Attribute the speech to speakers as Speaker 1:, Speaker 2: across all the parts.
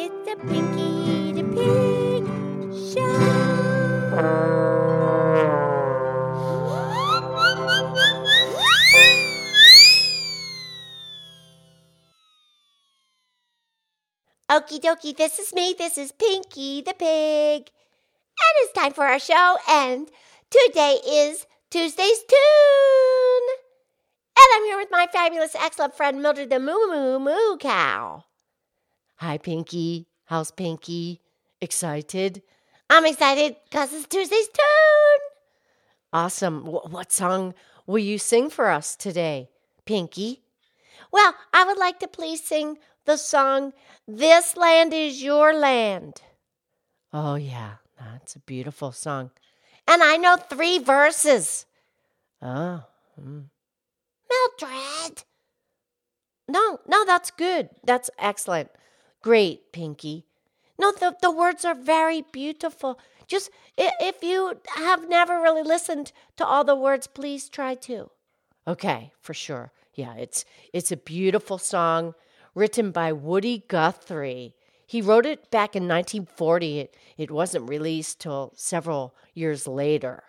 Speaker 1: It's a Pinky the Pig show. Okie dokie, this is me. This is Pinky the Pig. And it's time for our show. And today is Tuesday's Tune. And I'm here with my fabulous, excellent friend Mildred the Moo Moo Moo Cow.
Speaker 2: Hi, Pinky. How's Pinky? Excited?
Speaker 1: I'm excited because it's Tuesday's Tune.
Speaker 2: Awesome. Wh- what song will you sing for us today, Pinky?
Speaker 1: Well, I would like to please sing the song This Land Is Your Land.
Speaker 2: Oh, yeah. That's a beautiful song.
Speaker 1: And I know three verses.
Speaker 2: Oh, mm.
Speaker 1: Mildred.
Speaker 2: no, no, that's good. That's excellent. Great, Pinky.
Speaker 1: No, the, the words are very beautiful. Just if you have never really listened to all the words, please try to.
Speaker 2: Okay, for sure. Yeah, it's it's a beautiful song written by Woody Guthrie. He wrote it back in 1940. It, it wasn't released till several years later.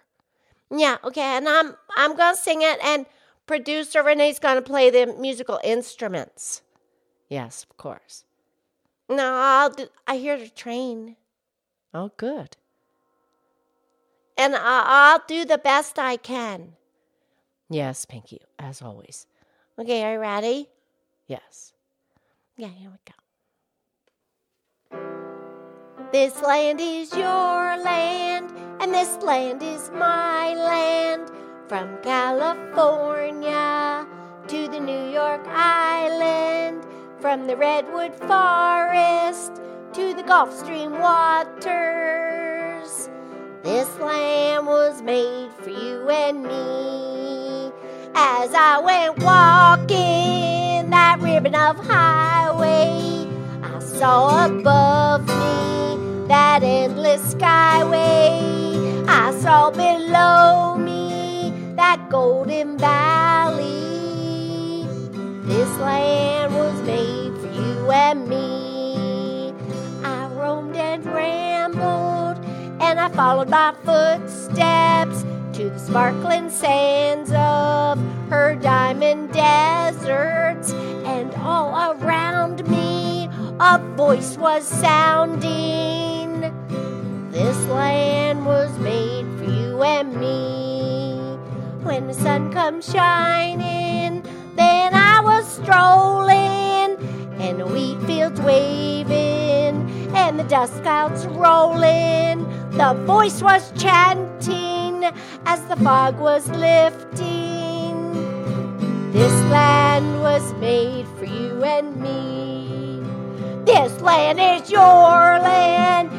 Speaker 1: Yeah, okay, and I'm I'm gonna sing it, and producer Renee's gonna play the musical instruments.
Speaker 2: Yes, of course.
Speaker 1: No, I'll do, I hear the train,
Speaker 2: Oh, good.
Speaker 1: and I, I'll do the best I can.
Speaker 2: Yes, Pinky, as always.
Speaker 1: Okay, are you ready?
Speaker 2: Yes.
Speaker 1: Yeah, here we go. This land is your land, and this land is my land. From California to the New York Island, from the Redwood Forest to the Gulf Stream waters. This land was made for you and me. As I went walking that ribbon of highway, I saw above me that endless skyway. I saw below me that golden valley. This land made for you and me. I roamed and rambled, and I followed my footsteps to the sparkling sands of her diamond deserts, and all around me a voice was sounding. This land was made for you and me. When the sun comes shining, then I was strolling, and the wheat fields waving, and the dust clouds rolling. The voice was chanting as the fog was lifting. This land was made for you and me. This land is your land,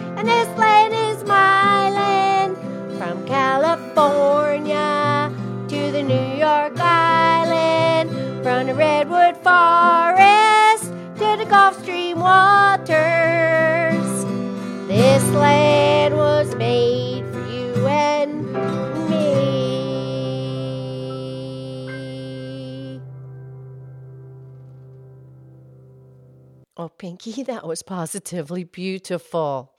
Speaker 1: and me.
Speaker 2: Oh, Pinky, that was positively beautiful.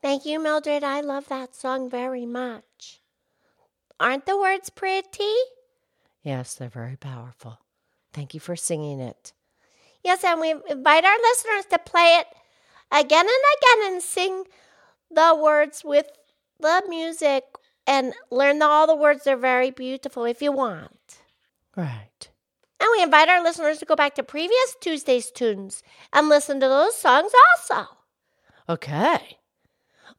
Speaker 1: Thank you, Mildred. I love that song very much. Aren't the words pretty?
Speaker 2: Yes, they're very powerful. Thank you for singing it.
Speaker 1: Yes, and we invite our listeners to play it again and again and sing the words with the music and learn all the words. They're very beautiful if you want.
Speaker 2: Right.
Speaker 1: And we invite our listeners to go back to previous Tuesday's tunes and listen to those songs also.
Speaker 2: Okay.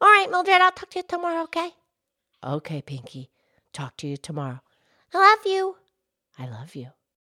Speaker 1: All right, Mildred, I'll talk to you tomorrow, okay?
Speaker 2: Okay, Pinky. Talk to you tomorrow.
Speaker 1: I love you.
Speaker 2: I love you.